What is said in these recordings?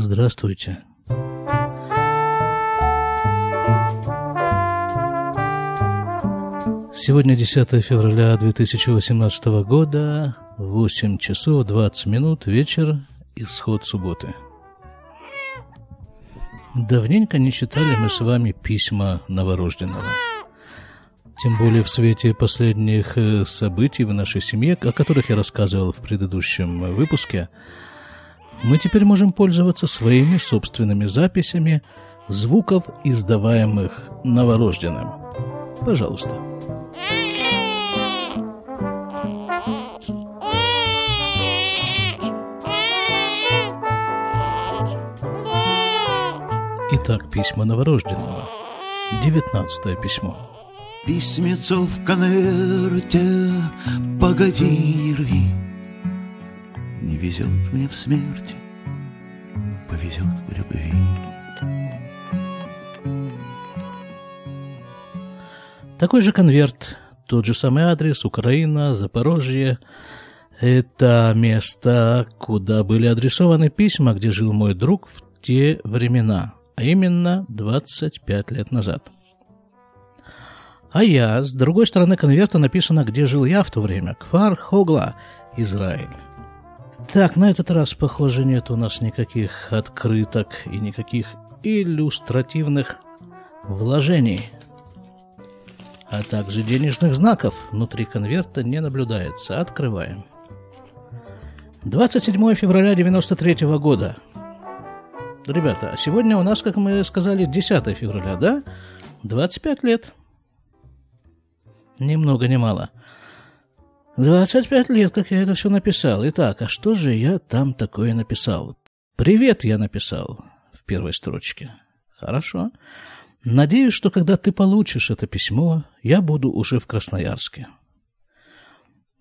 Здравствуйте. Сегодня 10 февраля 2018 года, 8 часов 20 минут, вечер, исход субботы. Давненько не читали мы с вами письма новорожденного. Тем более в свете последних э, событий в нашей семье, о которых я рассказывал в предыдущем выпуске, мы теперь можем пользоваться своими собственными записями звуков, издаваемых новорожденным. Пожалуйста. Итак, письма новорожденного. Девятнадцатое письмо. Письмецо в конверте, погоди, рви. Везет мне в смерти, повезет в любви. Такой же конверт, тот же самый адрес, Украина, Запорожье. Это место, куда были адресованы письма, где жил мой друг в те времена, а именно 25 лет назад. А я, с другой стороны конверта написано, где жил я в то время, Кфар Хогла, Израиль. Так, на этот раз, похоже, нет у нас никаких открыток и никаких иллюстративных вложений, а также денежных знаков внутри конверта не наблюдается. Открываем. 27 февраля 93 года. Ребята, сегодня у нас, как мы сказали, 10 февраля, да? 25 лет. Ни много ни мало. 25 лет, как я это все написал. Итак, а что же я там такое написал? Привет я написал в первой строчке. Хорошо. Надеюсь, что когда ты получишь это письмо, я буду уже в Красноярске.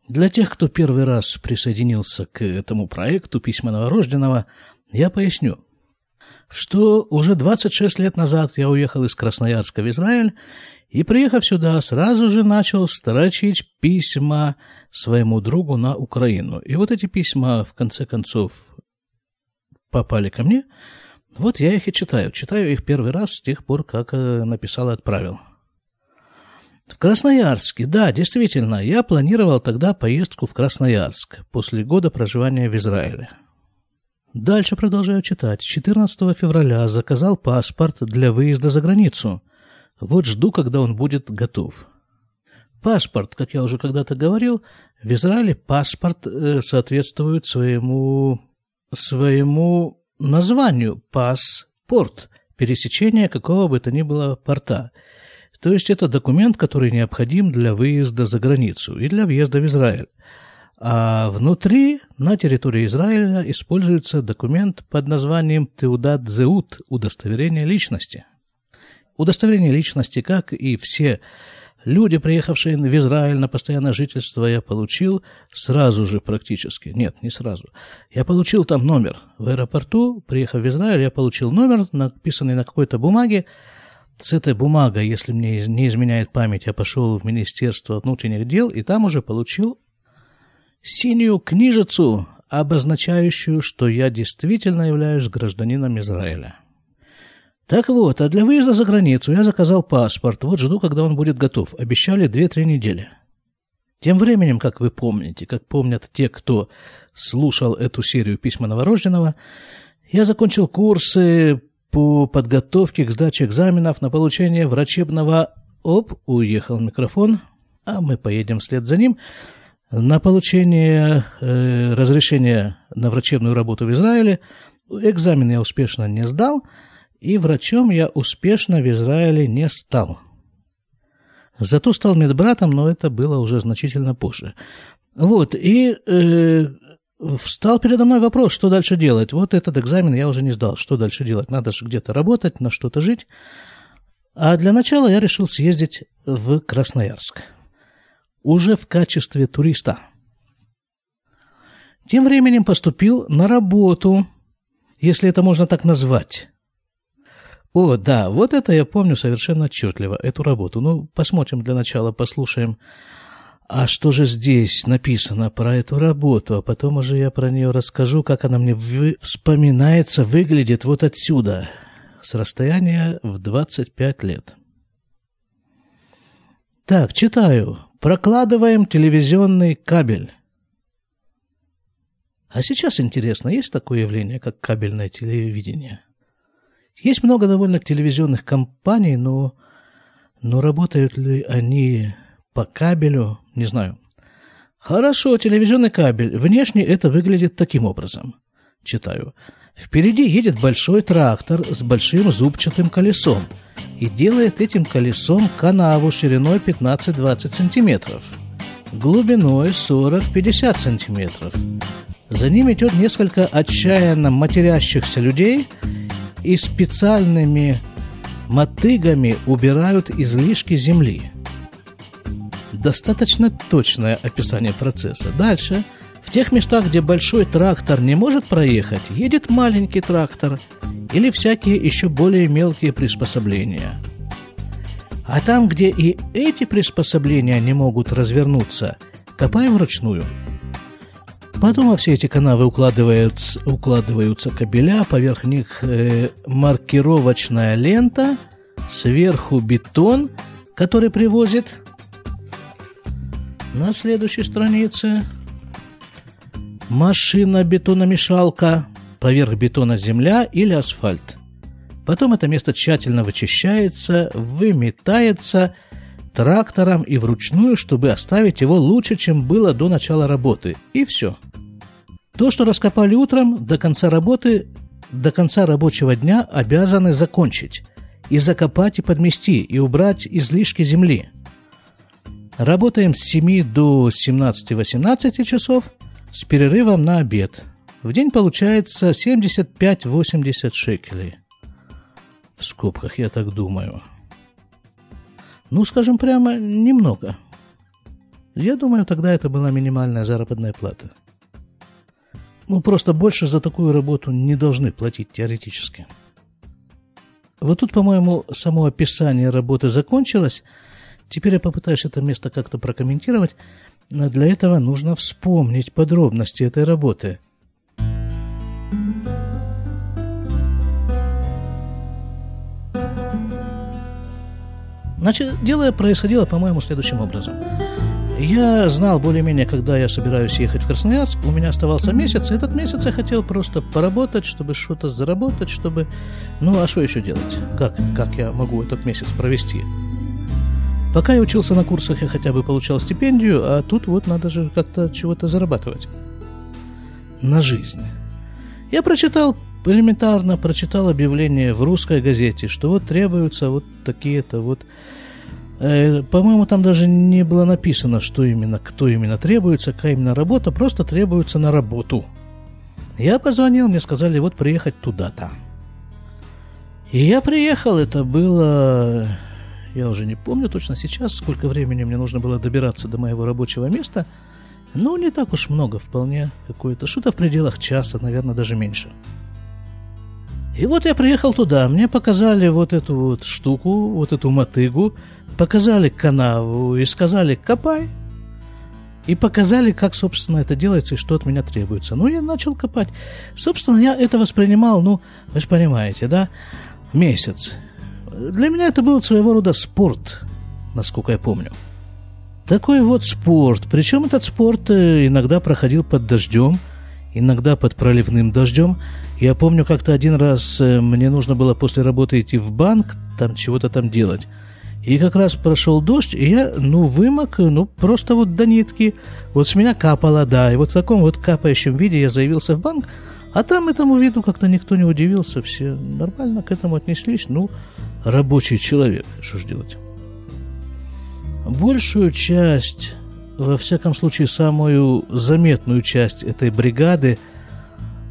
Для тех, кто первый раз присоединился к этому проекту «Письма новорожденного», я поясню, что уже 26 лет назад я уехал из Красноярска в Израиль и, приехав сюда, сразу же начал строчить письма своему другу на Украину. И вот эти письма, в конце концов, попали ко мне. Вот я их и читаю. Читаю их первый раз с тех пор, как э, написал и отправил. В Красноярске, да, действительно, я планировал тогда поездку в Красноярск после года проживания в Израиле. Дальше продолжаю читать. 14 февраля заказал паспорт для выезда за границу. Вот жду, когда он будет готов. Паспорт, как я уже когда-то говорил, в Израиле паспорт э, соответствует своему, своему названию паспорт, пересечение какого бы то ни было порта. То есть это документ, который необходим для выезда за границу и для въезда в Израиль. А внутри, на территории Израиля, используется документ под названием Теудат Зеут – удостоверение личности – Удостоверение личности, как и все люди, приехавшие в Израиль на постоянное жительство, я получил сразу же практически. Нет, не сразу. Я получил там номер. В аэропорту, приехав в Израиль, я получил номер, написанный на какой-то бумаге. С этой бумагой, если мне не изменяет память, я пошел в Министерство внутренних дел, и там уже получил синюю книжицу, обозначающую, что я действительно являюсь гражданином Израиля. Так вот, а для выезда за границу я заказал паспорт. Вот жду, когда он будет готов. Обещали 2-3 недели. Тем временем, как вы помните, как помнят те, кто слушал эту серию письма новорожденного, я закончил курсы по подготовке к сдаче экзаменов на получение врачебного... Оп, уехал микрофон, а мы поедем вслед за ним. На получение э, разрешения на врачебную работу в Израиле экзамен я успешно не сдал – и врачом я успешно в Израиле не стал. Зато стал медбратом, но это было уже значительно позже. Вот, и э, встал передо мной вопрос, что дальше делать. Вот этот экзамен я уже не сдал. Что дальше делать? Надо же где-то работать, на что-то жить. А для начала я решил съездить в Красноярск. Уже в качестве туриста. Тем временем поступил на работу, если это можно так назвать. О, да, вот это я помню совершенно отчетливо, эту работу. Ну, посмотрим для начала, послушаем А что же здесь написано про эту работу? А потом уже я про нее расскажу, как она мне вы... вспоминается, выглядит вот отсюда, с расстояния в 25 лет. Так, читаю. Прокладываем телевизионный кабель. А сейчас интересно, есть такое явление, как кабельное телевидение? Есть много довольно телевизионных компаний, но, но работают ли они по кабелю, не знаю. Хорошо, телевизионный кабель. Внешне это выглядит таким образом. Читаю. Впереди едет большой трактор с большим зубчатым колесом и делает этим колесом канаву шириной 15-20 сантиметров, глубиной 40-50 сантиметров. За ним идет несколько отчаянно матерящихся людей и специальными мотыгами убирают излишки земли – достаточно точное описание процесса. Дальше. В тех местах, где большой трактор не может проехать, едет маленький трактор или всякие еще более мелкие приспособления. А там, где и эти приспособления не могут развернуться, копаем вручную. Потом во все эти канавы укладываются, укладываются кабеля, поверх них э, маркировочная лента, сверху бетон, который привозит на следующей странице машина-бетономешалка, поверх бетона земля или асфальт. Потом это место тщательно вычищается, выметается трактором и вручную, чтобы оставить его лучше, чем было до начала работы. И все. То, что раскопали утром, до конца работы, до конца рабочего дня обязаны закончить. И закопать, и подмести, и убрать излишки земли – Работаем с 7 до 17-18 часов с перерывом на обед. В день получается 75-80 шекелей. В скобках, я так думаю. Ну, скажем прямо, немного. Я думаю, тогда это была минимальная заработная плата. Ну, просто больше за такую работу не должны платить теоретически. Вот тут, по-моему, само описание работы закончилось – Теперь я попытаюсь это место как-то прокомментировать, но для этого нужно вспомнить подробности этой работы. Значит, дело происходило, по-моему, следующим образом. Я знал более-менее, когда я собираюсь ехать в Красноярск. У меня оставался месяц. Этот месяц я хотел просто поработать, чтобы что-то заработать, чтобы... Ну, а что еще делать? Как, как я могу этот месяц провести? Пока я учился на курсах, я хотя бы получал стипендию, а тут вот надо же как-то чего-то зарабатывать. На жизнь. Я прочитал, элементарно прочитал объявление в русской газете, что вот требуются вот такие-то вот... Э, по-моему, там даже не было написано, что именно, кто именно требуется, какая именно работа, просто требуются на работу. Я позвонил, мне сказали, вот приехать туда-то. И я приехал, это было я уже не помню точно сейчас, сколько времени мне нужно было добираться до моего рабочего места. Ну, не так уж много, вполне какое-то. Что-то в пределах часа, наверное, даже меньше. И вот я приехал туда, мне показали вот эту вот штуку, вот эту мотыгу, показали канаву и сказали «копай». И показали, как, собственно, это делается и что от меня требуется. Ну, я начал копать. Собственно, я это воспринимал, ну, вы же понимаете, да, месяц. Для меня это был своего рода спорт, насколько я помню. Такой вот спорт. Причем этот спорт э, иногда проходил под дождем, иногда под проливным дождем. Я помню, как-то один раз э, мне нужно было после работы идти в банк, там чего-то там делать. И как раз прошел дождь, и я, ну, вымок, ну, просто вот до нитки. Вот с меня капало, да. И вот в таком вот капающем виде я заявился в банк, а там этому виду как-то никто не удивился, все нормально к этому отнеслись. Ну, рабочий человек, что ж делать. Большую часть, во всяком случае, самую заметную часть этой бригады,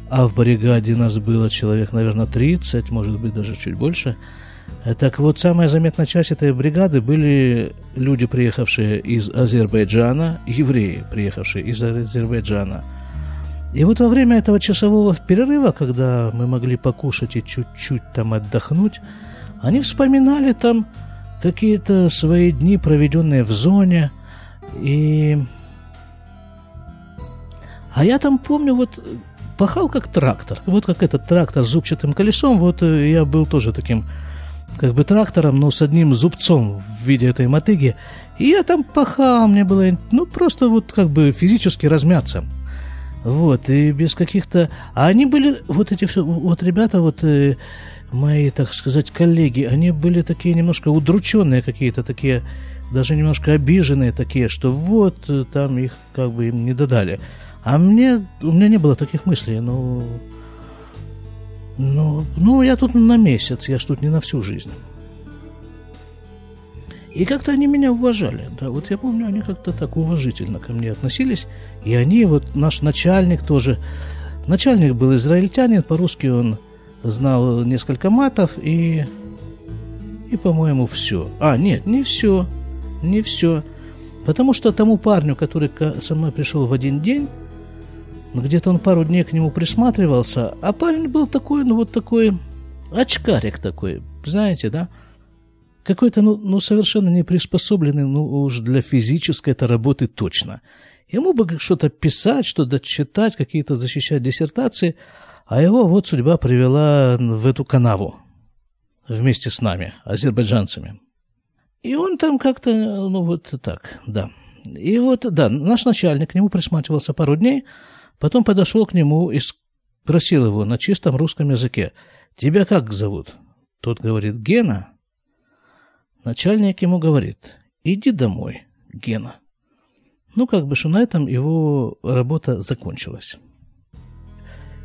а в бригаде нас было человек, наверное, 30, может быть, даже чуть больше, так вот, самая заметная часть этой бригады были люди, приехавшие из Азербайджана, евреи, приехавшие из Азербайджана. И вот во время этого часового перерыва, когда мы могли покушать и чуть-чуть там отдохнуть, они вспоминали там какие-то свои дни, проведенные в зоне, И... А я там помню, вот пахал как трактор. Вот как этот трактор с зубчатым колесом, вот э, я был тоже таким как бы трактором, но с одним зубцом в виде этой мотыги. И я там пахал, мне было, ну, просто вот как бы физически размяться. Вот, и без каких-то... А они были, вот эти все, вот ребята, вот э, мои, так сказать, коллеги, они были такие немножко удрученные какие-то, такие, даже немножко обиженные такие, что вот, э, там их как бы им не додали. А мне, у меня не было таких мыслей, ну... Ну, ну, я тут на месяц, я ж тут не на всю жизнь. И как-то они меня уважали, да, вот я помню, они как-то так уважительно ко мне относились, и они, вот наш начальник тоже, начальник был израильтянин, по-русски он знал несколько матов, и, и, по-моему, все. А, нет, не все, не все, потому что тому парню, который со мной пришел в один день, где-то он пару дней к нему присматривался, а парень был такой, ну вот такой, очкарик такой, знаете, да, какой-то, ну, ну, совершенно не приспособленный, ну, уж для физической это работы точно. Ему бы что-то писать, что-то читать, какие-то защищать диссертации, а его вот судьба привела в эту канаву вместе с нами, азербайджанцами. И он там как-то, ну, вот так, да. И вот, да, наш начальник к нему присматривался пару дней, потом подошел к нему и спросил его на чистом русском языке, «Тебя как зовут?» Тот говорит, «Гена». Начальник ему говорит, иди домой, Гена. Ну, как бы, что на этом его работа закончилась.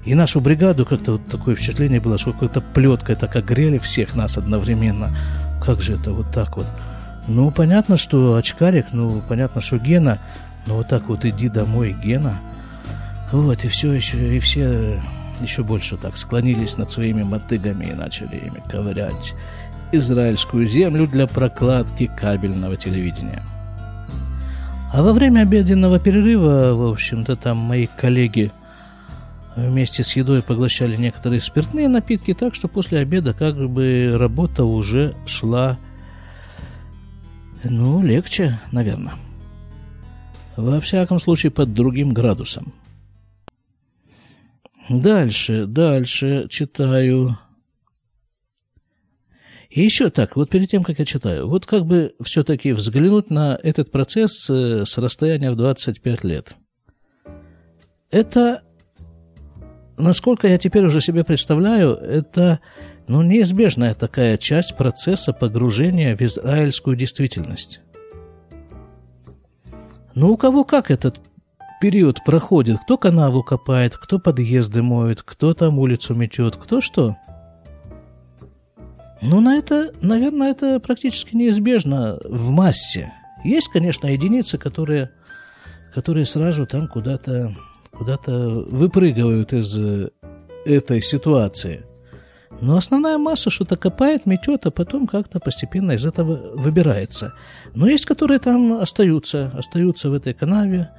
И нашу бригаду как-то вот такое впечатление было, что какой-то плеткой так огрели всех нас одновременно. Как же это вот так вот? Ну, понятно, что очкарик, ну, понятно, что Гена, но вот так вот иди домой, Гена. Вот, и все еще, и все еще больше так склонились над своими мотыгами и начали ими ковырять израильскую землю для прокладки кабельного телевидения. А во время обеденного перерыва, в общем-то, там мои коллеги вместе с едой поглощали некоторые спиртные напитки, так что после обеда как бы работа уже шла, ну, легче, наверное. Во всяком случае, под другим градусом. Дальше, дальше читаю и еще так, вот перед тем, как я читаю, вот как бы все-таки взглянуть на этот процесс э, с расстояния в 25 лет. Это, насколько я теперь уже себе представляю, это ну, неизбежная такая часть процесса погружения в израильскую действительность. Ну, у кого как этот период проходит? Кто канаву копает, кто подъезды моет, кто там улицу метет, кто что – ну, на это, наверное, это практически неизбежно в массе. Есть, конечно, единицы, которые, которые сразу там куда-то куда выпрыгивают из э, этой ситуации. Но основная масса что-то копает, метет, а потом как-то постепенно из этого выбирается. Но есть, которые там остаются, остаются в этой канаве,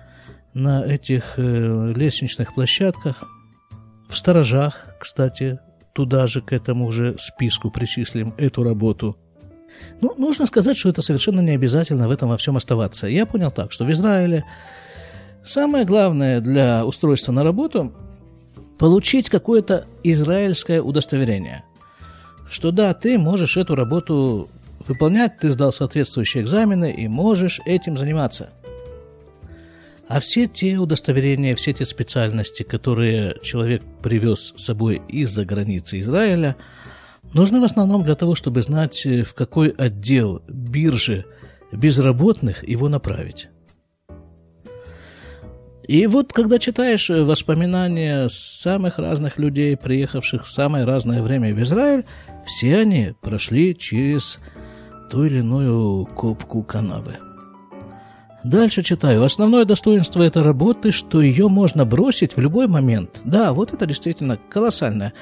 на этих э, лестничных площадках, в сторожах, кстати, туда же, к этому же списку причислим эту работу. Ну, нужно сказать, что это совершенно не обязательно в этом во всем оставаться. Я понял так, что в Израиле самое главное для устройства на работу – получить какое-то израильское удостоверение. Что да, ты можешь эту работу выполнять, ты сдал соответствующие экзамены и можешь этим заниматься – а все те удостоверения, все те специальности, которые человек привез с собой из-за границы Израиля, нужны в основном для того, чтобы знать, э, в какой отдел биржи безработных его направить. И вот, когда читаешь э, воспоминания самых разных людей, приехавших в самое разное время в Израиль, все они прошли через ту или иную копку канавы. Дальше читаю. Основное достоинство этой работы, что ее можно бросить в любой момент. Да, вот это действительно колоссальное,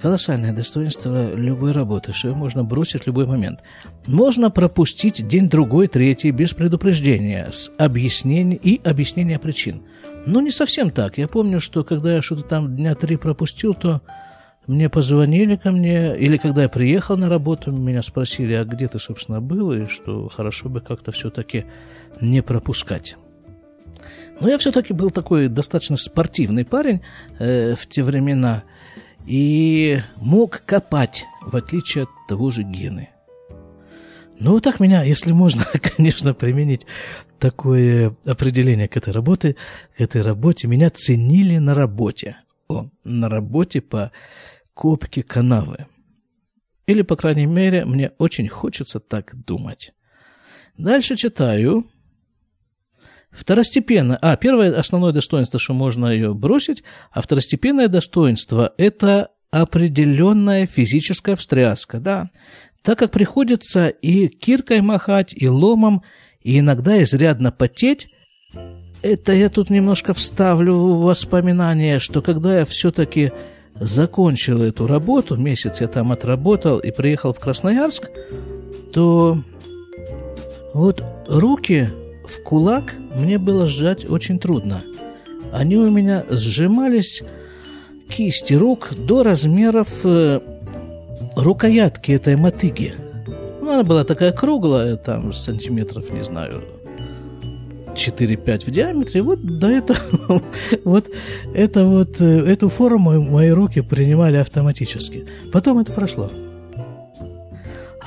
колоссальное достоинство любой работы, что ее можно бросить в любой момент. Можно пропустить день, другой, третий без предупреждения с объяснением и объяснения причин. Но не совсем так. Я помню, что когда я что-то там дня три пропустил, то мне позвонили ко мне, или когда я приехал на работу, меня спросили, а где ты, собственно, был, и что хорошо бы как-то все-таки не пропускать. Но я все-таки был такой достаточно спортивный парень э, в те времена и мог копать, в отличие от того же Гены. Ну, вот так меня, если можно, конечно, применить такое определение к этой работе, к этой работе, меня ценили на работе. О, на работе по копки канавы. Или, по крайней мере, мне очень хочется так думать. Дальше читаю. Второстепенно. А, первое основное достоинство, что можно ее бросить, а второстепенное достоинство – это определенная физическая встряска, да. Так как приходится и киркой махать, и ломом, и иногда изрядно потеть, это я тут немножко вставлю в воспоминания, что когда я все-таки закончил эту работу, месяц я там отработал и приехал в Красноярск, то вот руки в кулак мне было сжать очень трудно. Они у меня сжимались, кисти рук, до размеров э, рукоятки этой мотыги. Ну, она была такая круглая, там сантиметров, не знаю, 4-5 в диаметре. Вот до этого, вот это вот, э, эту форму мои руки принимали автоматически. Потом это прошло.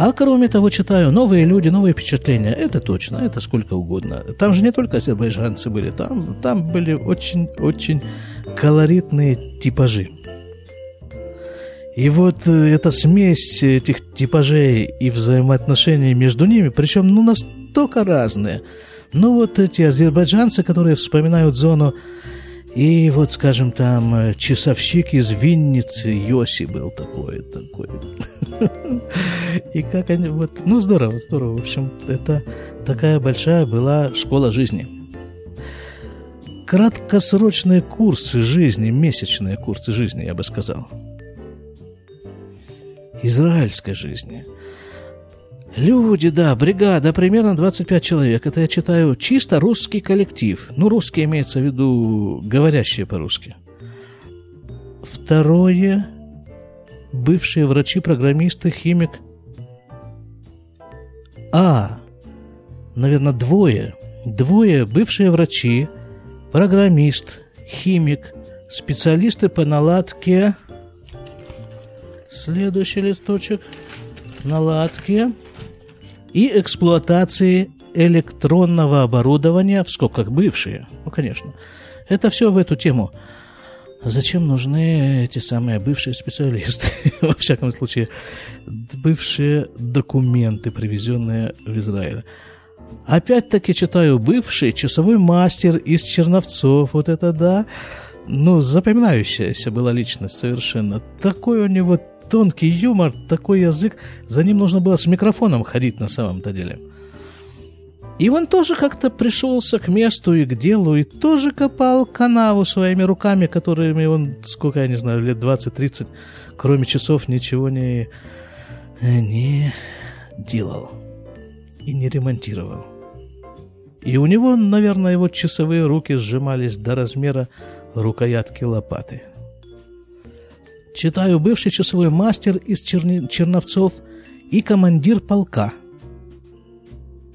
А кроме того, читаю новые люди, новые впечатления. Это точно, это сколько угодно. Там же не только азербайджанцы были, там, там были очень-очень колоритные типажи. И вот э, эта смесь этих типажей и взаимоотношений между ними, причем ну настолько разные – ну, вот эти азербайджанцы, которые вспоминают зону, и вот, скажем, там э, часовщик из Винницы, Йоси был такой, такой. И как они, вот, ну, здорово, здорово. В общем, это такая большая была школа жизни. Краткосрочные курсы жизни, месячные курсы жизни, я бы сказал. Израильской жизни – Люди, да, бригада, примерно 25 человек. Это я читаю чисто русский коллектив. Ну, русский имеется в виду говорящие по-русски. Второе. Бывшие врачи, программисты, химик. А, наверное, двое. Двое бывшие врачи, программист, химик, специалисты по наладке. Следующий листочек. Наладке и эксплуатации электронного оборудования, в скобках бывшие, ну, конечно. Это все в эту тему. Зачем нужны эти самые бывшие специалисты? Во всяком случае, бывшие документы, привезенные в Израиль. Опять-таки читаю бывший часовой мастер из Черновцов. Вот это да. Ну, запоминающаяся была личность совершенно. Такой у него тонкий юмор, такой язык, за ним нужно было с микрофоном ходить на самом-то деле. И он тоже как-то пришелся к месту и к делу, и тоже копал канаву своими руками, которыми он, сколько, я не знаю, лет 20-30, кроме часов, ничего не, не делал и не ремонтировал. И у него, наверное, его часовые руки сжимались до размера рукоятки лопаты – Читаю бывший часовой мастер из Черни... Черновцов и командир полка.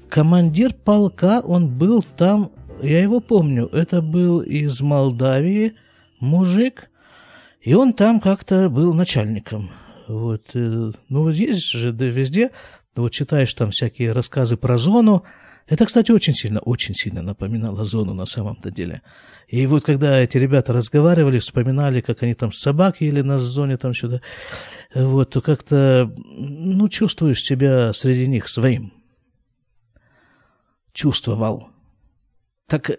Командир полка, он был там, я его помню, это был из Молдавии мужик, и он там как-то был начальником. Вот, э, ну, есть же да, везде, вот читаешь там всякие рассказы про зону, это, кстати, очень сильно, очень сильно напоминало зону на самом-то деле. И вот когда эти ребята разговаривали, вспоминали, как они там собаки или на зоне там сюда, вот, то как-то, ну, чувствуешь себя среди них своим. Чувствовал. Так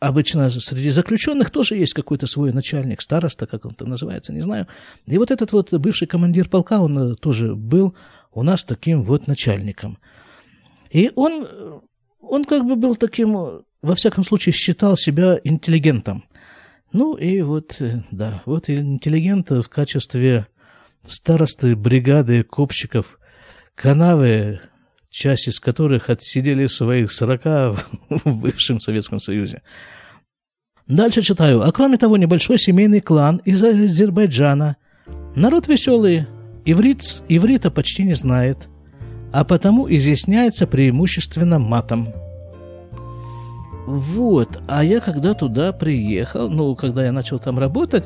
обычно среди заключенных тоже есть какой-то свой начальник, староста, как он там называется, не знаю. И вот этот вот бывший командир полка, он тоже был у нас таким вот начальником – и он, он как бы был таким, во всяком случае, считал себя интеллигентом. Ну и вот, да, вот интеллигент в качестве старосты бригады копщиков канавы, часть из которых отсидели своих сорока в бывшем Советском Союзе. Дальше читаю. А кроме того, небольшой семейный клан из Азербайджана Народ веселый, иврит, иврита почти не знает, а потому изъясняется преимущественно матом. Вот, а я когда туда приехал, ну, когда я начал там работать,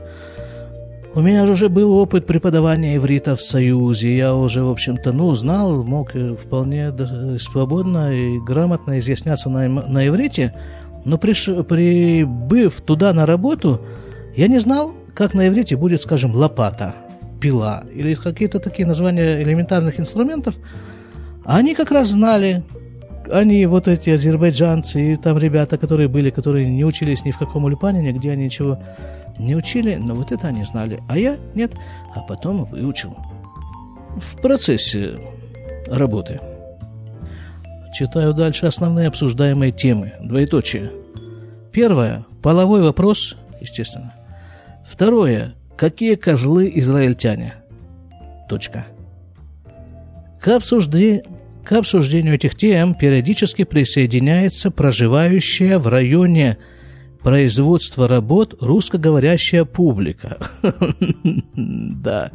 у меня же уже был опыт преподавания иврита в Союзе. Я уже, в общем-то, ну, знал, мог вполне свободно и грамотно изъясняться на, на иврите. Но приш, прибыв туда на работу, я не знал, как на иврите будет, скажем, лопата, пила или какие-то такие названия элементарных инструментов. Они как раз знали, они, вот эти азербайджанцы и там ребята, которые были, которые не учились ни в каком ульпане, нигде они ничего не учили, но вот это они знали, а я нет, а потом выучил. В процессе работы. Читаю дальше основные обсуждаемые темы. Двоеточие. Первое. Половой вопрос, естественно. Второе. Какие козлы израильтяне? Точка. К, обсуждению, к обсуждению этих тем периодически присоединяется проживающая в районе производства работ русскоговорящая публика. Да,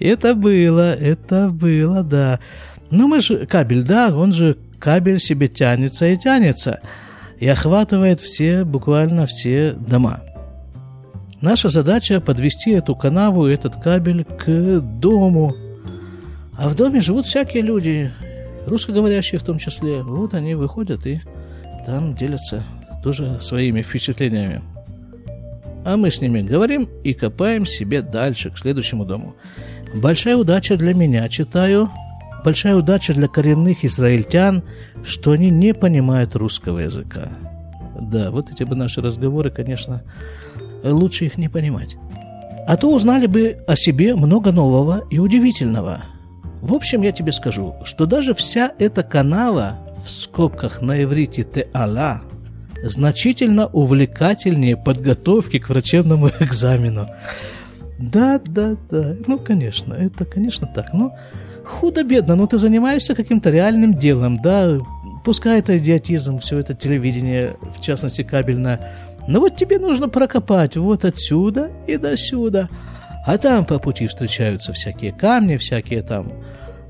это было, это было, да. Ну, мы же, кабель, да, он же, кабель себе тянется и тянется, и охватывает все, буквально все дома. Наша задача подвести эту канаву, этот кабель к дому. А в доме живут всякие люди, русскоговорящие в том числе. Вот они выходят и там делятся тоже своими впечатлениями. А мы с ними говорим и копаем себе дальше, к следующему дому. Большая удача для меня, читаю. Большая удача для коренных израильтян, что они не понимают русского языка. Да, вот эти бы наши разговоры, конечно, лучше их не понимать. А то узнали бы о себе много нового и удивительного. В общем, я тебе скажу, что даже вся эта канава в скобках на иврите «те-ала» значительно увлекательнее подготовки к врачебному экзамену. Да, да, да. Ну, конечно, это, конечно, так. Ну, худо-бедно, но ты занимаешься каким-то реальным делом, да, пускай это идиотизм, все это телевидение, в частности, кабельное, но вот тебе нужно прокопать вот отсюда и до сюда, а там по пути встречаются всякие камни, всякие там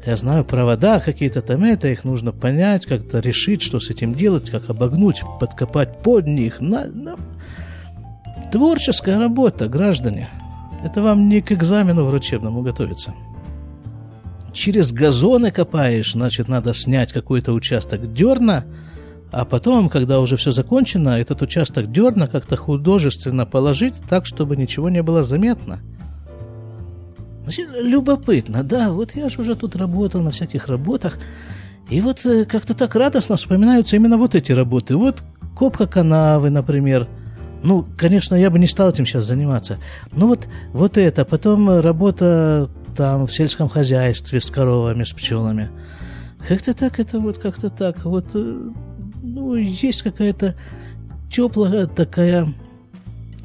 я знаю, провода какие-то там, это их нужно понять, как-то решить, что с этим делать, как обогнуть, подкопать под них. На, на... Творческая работа, граждане. Это вам не к экзамену врачебному готовиться. Через газоны копаешь, значит, надо снять какой-то участок дерна, а потом, когда уже все закончено, этот участок дерна как-то художественно положить так, чтобы ничего не было заметно – Любопытно, да, вот я же уже тут работал на всяких работах, и вот э, как-то так радостно вспоминаются именно вот эти работы. Вот копка канавы, например. Ну, конечно, я бы не стал этим сейчас заниматься. Но вот, вот это, потом работа там в сельском хозяйстве с коровами, с пчелами. Как-то так, это вот как-то так. Вот, э, ну, есть какая-то теплая такая,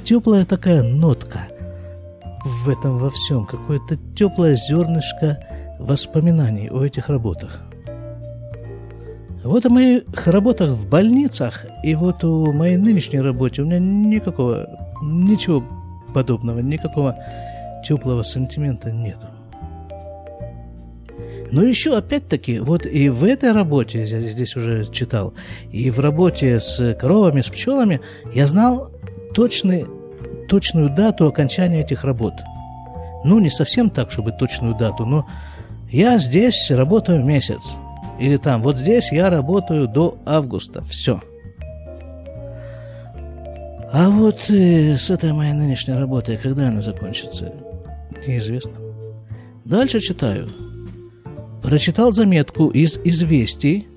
теплая такая нотка – в этом во всем какое-то теплое зернышко воспоминаний о этих работах. Вот о моих работах в больницах и вот о моей нынешней работе у меня никакого, ничего подобного, никакого теплого сантимента нету. Но еще опять-таки, вот и в этой работе, я здесь уже читал, и в работе с коровами, с пчелами, я знал точный точную дату окончания этих работ. Ну, не совсем так, чтобы точную дату, но я здесь работаю месяц. Или там, вот здесь я работаю до августа. Все. А вот э, с этой моей нынешней работой, когда она закончится, неизвестно. Дальше читаю. Прочитал заметку из «Известий»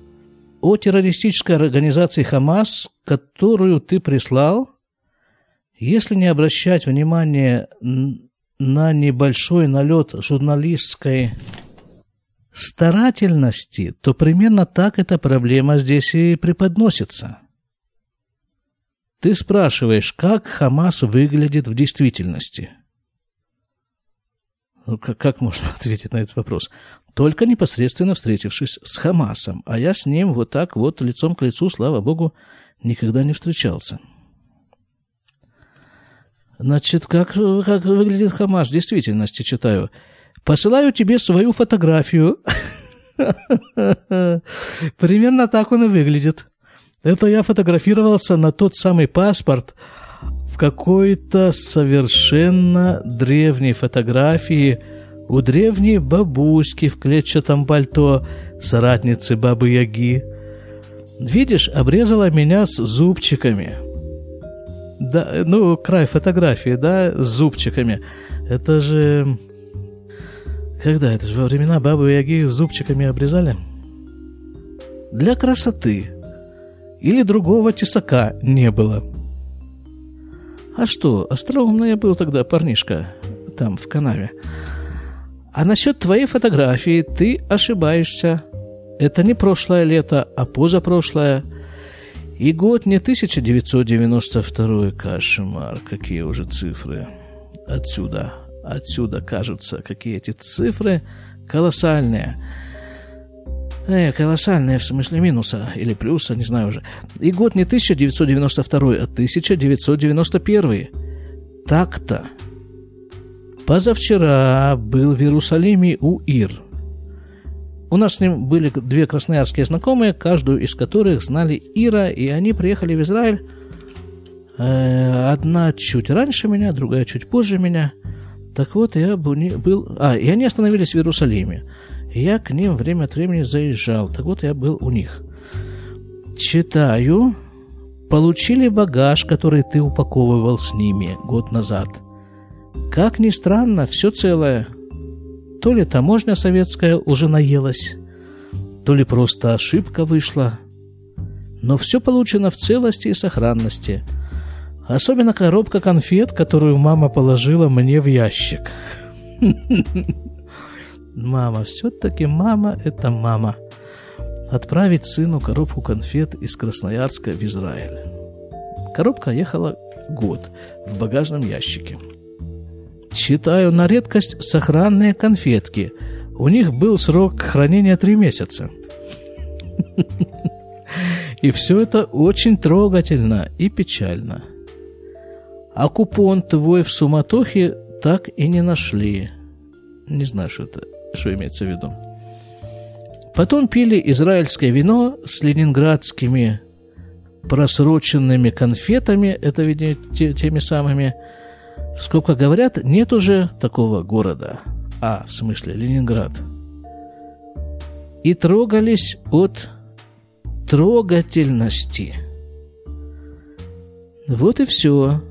о террористической организации «Хамас», которую ты прислал – если не обращать внимания на небольшой налет журналистской старательности, то примерно так эта проблема здесь и преподносится. Ты спрашиваешь, как Хамас выглядит в действительности? Ну, как, как можно ответить на этот вопрос? Только непосредственно встретившись с Хамасом, а я с ним вот так вот лицом к лицу, слава богу, никогда не встречался. Значит, как, как выглядит Хамаш? В действительности читаю. Посылаю тебе свою фотографию. Примерно так он и выглядит. Это я фотографировался на тот самый паспорт в какой-то совершенно древней фотографии у древней бабушки в клетчатом пальто, соратницы Бабы Яги. Видишь, обрезала меня с зубчиками. Да, ну, край фотографии, да, с зубчиками. Это же... Когда? Это же во времена Бабы Яги с зубчиками обрезали? Для красоты или другого тесака не было. А что, остроумный был тогда парнишка там, в канаве. А насчет твоей фотографии ты ошибаешься. Это не прошлое лето, а позапрошлое. И год не 1992, кошмар, какие уже цифры. Отсюда, отсюда кажутся, какие эти цифры колоссальные. Э, колоссальные в смысле минуса или плюса, не знаю уже. И год не 1992, а 1991. Так-то. Позавчера был в Иерусалиме у Ир. У нас с ним были две красноярские знакомые, каждую из которых знали Ира, и они приехали в Израиль. Э, одна чуть раньше меня, другая чуть позже меня. Так вот, я был... А, и они остановились в Иерусалиме. Я к ним время от времени заезжал. Так вот, я был у них. Читаю. Получили багаж, который ты упаковывал с ними год назад. Как ни странно, все целое. То ли таможня советская уже наелась, то ли просто ошибка вышла. Но все получено в целости и сохранности. Особенно коробка конфет, которую мама положила мне в ящик. Мама, все-таки мама – это мама. Отправить сыну коробку конфет из Красноярска в Израиль. Коробка ехала год в багажном ящике. Читаю на редкость сохранные конфетки. У них был срок хранения три месяца. И все это очень трогательно и печально. А купон твой в суматохе так и не нашли. Не знаю, что это что имеется в виду. Потом пили израильское вино с ленинградскими просроченными конфетами, это, видимо, те, теми самыми. Сколько говорят, нет уже такого города. А, в смысле, Ленинград. И трогались от трогательности. Вот и все.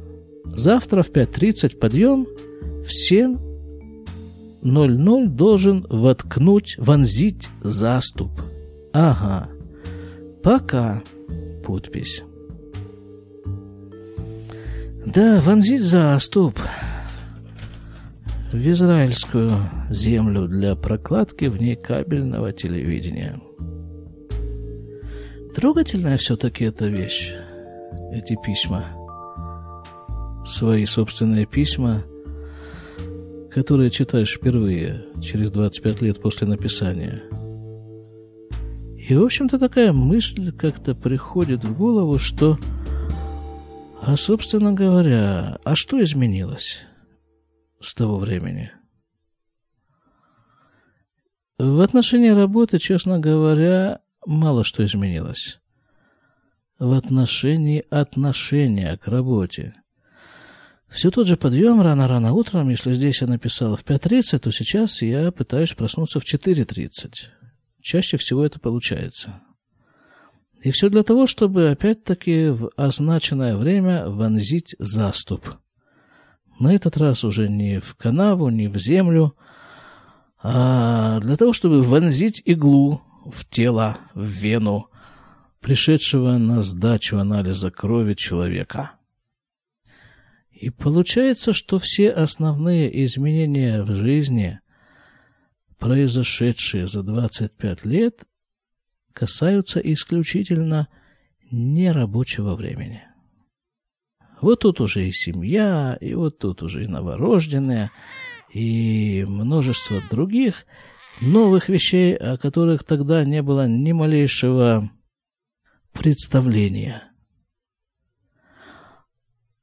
Завтра в 5.30 подъем. Всем 00 должен воткнуть, вонзить заступ. Ага. Пока. Подпись. Да, вонзить заступ в израильскую землю для прокладки в ней кабельного телевидения. Трогательная все-таки эта вещь, эти письма. Свои собственные письма – которые читаешь впервые, через 25 лет после написания. И, в общем-то, такая мысль как-то приходит в голову, что, а, собственно говоря, а что изменилось с того времени? В отношении работы, честно говоря, мало что изменилось. В отношении отношения к работе – все тот же подъем рано-рано утром. Если здесь я написал в 5.30, то сейчас я пытаюсь проснуться в 4.30. Чаще всего это получается. И все для того, чтобы опять-таки в означенное время вонзить заступ. На этот раз уже не в канаву, не в землю, а для того, чтобы вонзить иглу в тело, в вену, пришедшего на сдачу анализа крови человека. И получается, что все основные изменения в жизни, произошедшие за 25 лет, касаются исключительно нерабочего времени. Вот тут уже и семья, и вот тут уже и новорожденные, и множество других новых вещей, о которых тогда не было ни малейшего представления –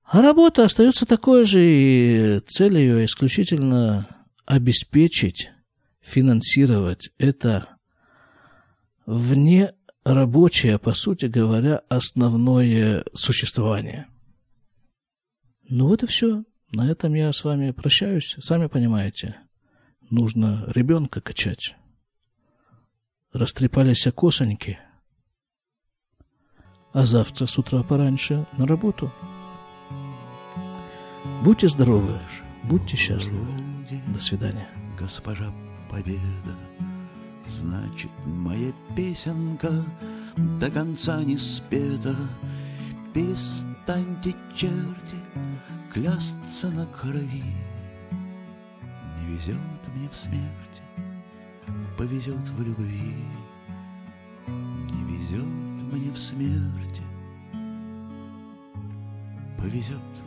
А работа остается такой же, и цель ее исключительно обеспечить, финансировать это вне рабочее, по сути говоря, основное существование. Ну вот и все. На этом я с вами прощаюсь. Сами понимаете, нужно ребенка качать. Растрепались косоньки. А завтра с утра пораньше на работу. Будьте здоровы, будьте счастливы. До свидания. Госпожа Победа, значит, моя песенка до конца не спета. Перестаньте, черти, клясться на крови. Не везет мне в смерти, повезет в любви. Не везет мне в смерти, повезет.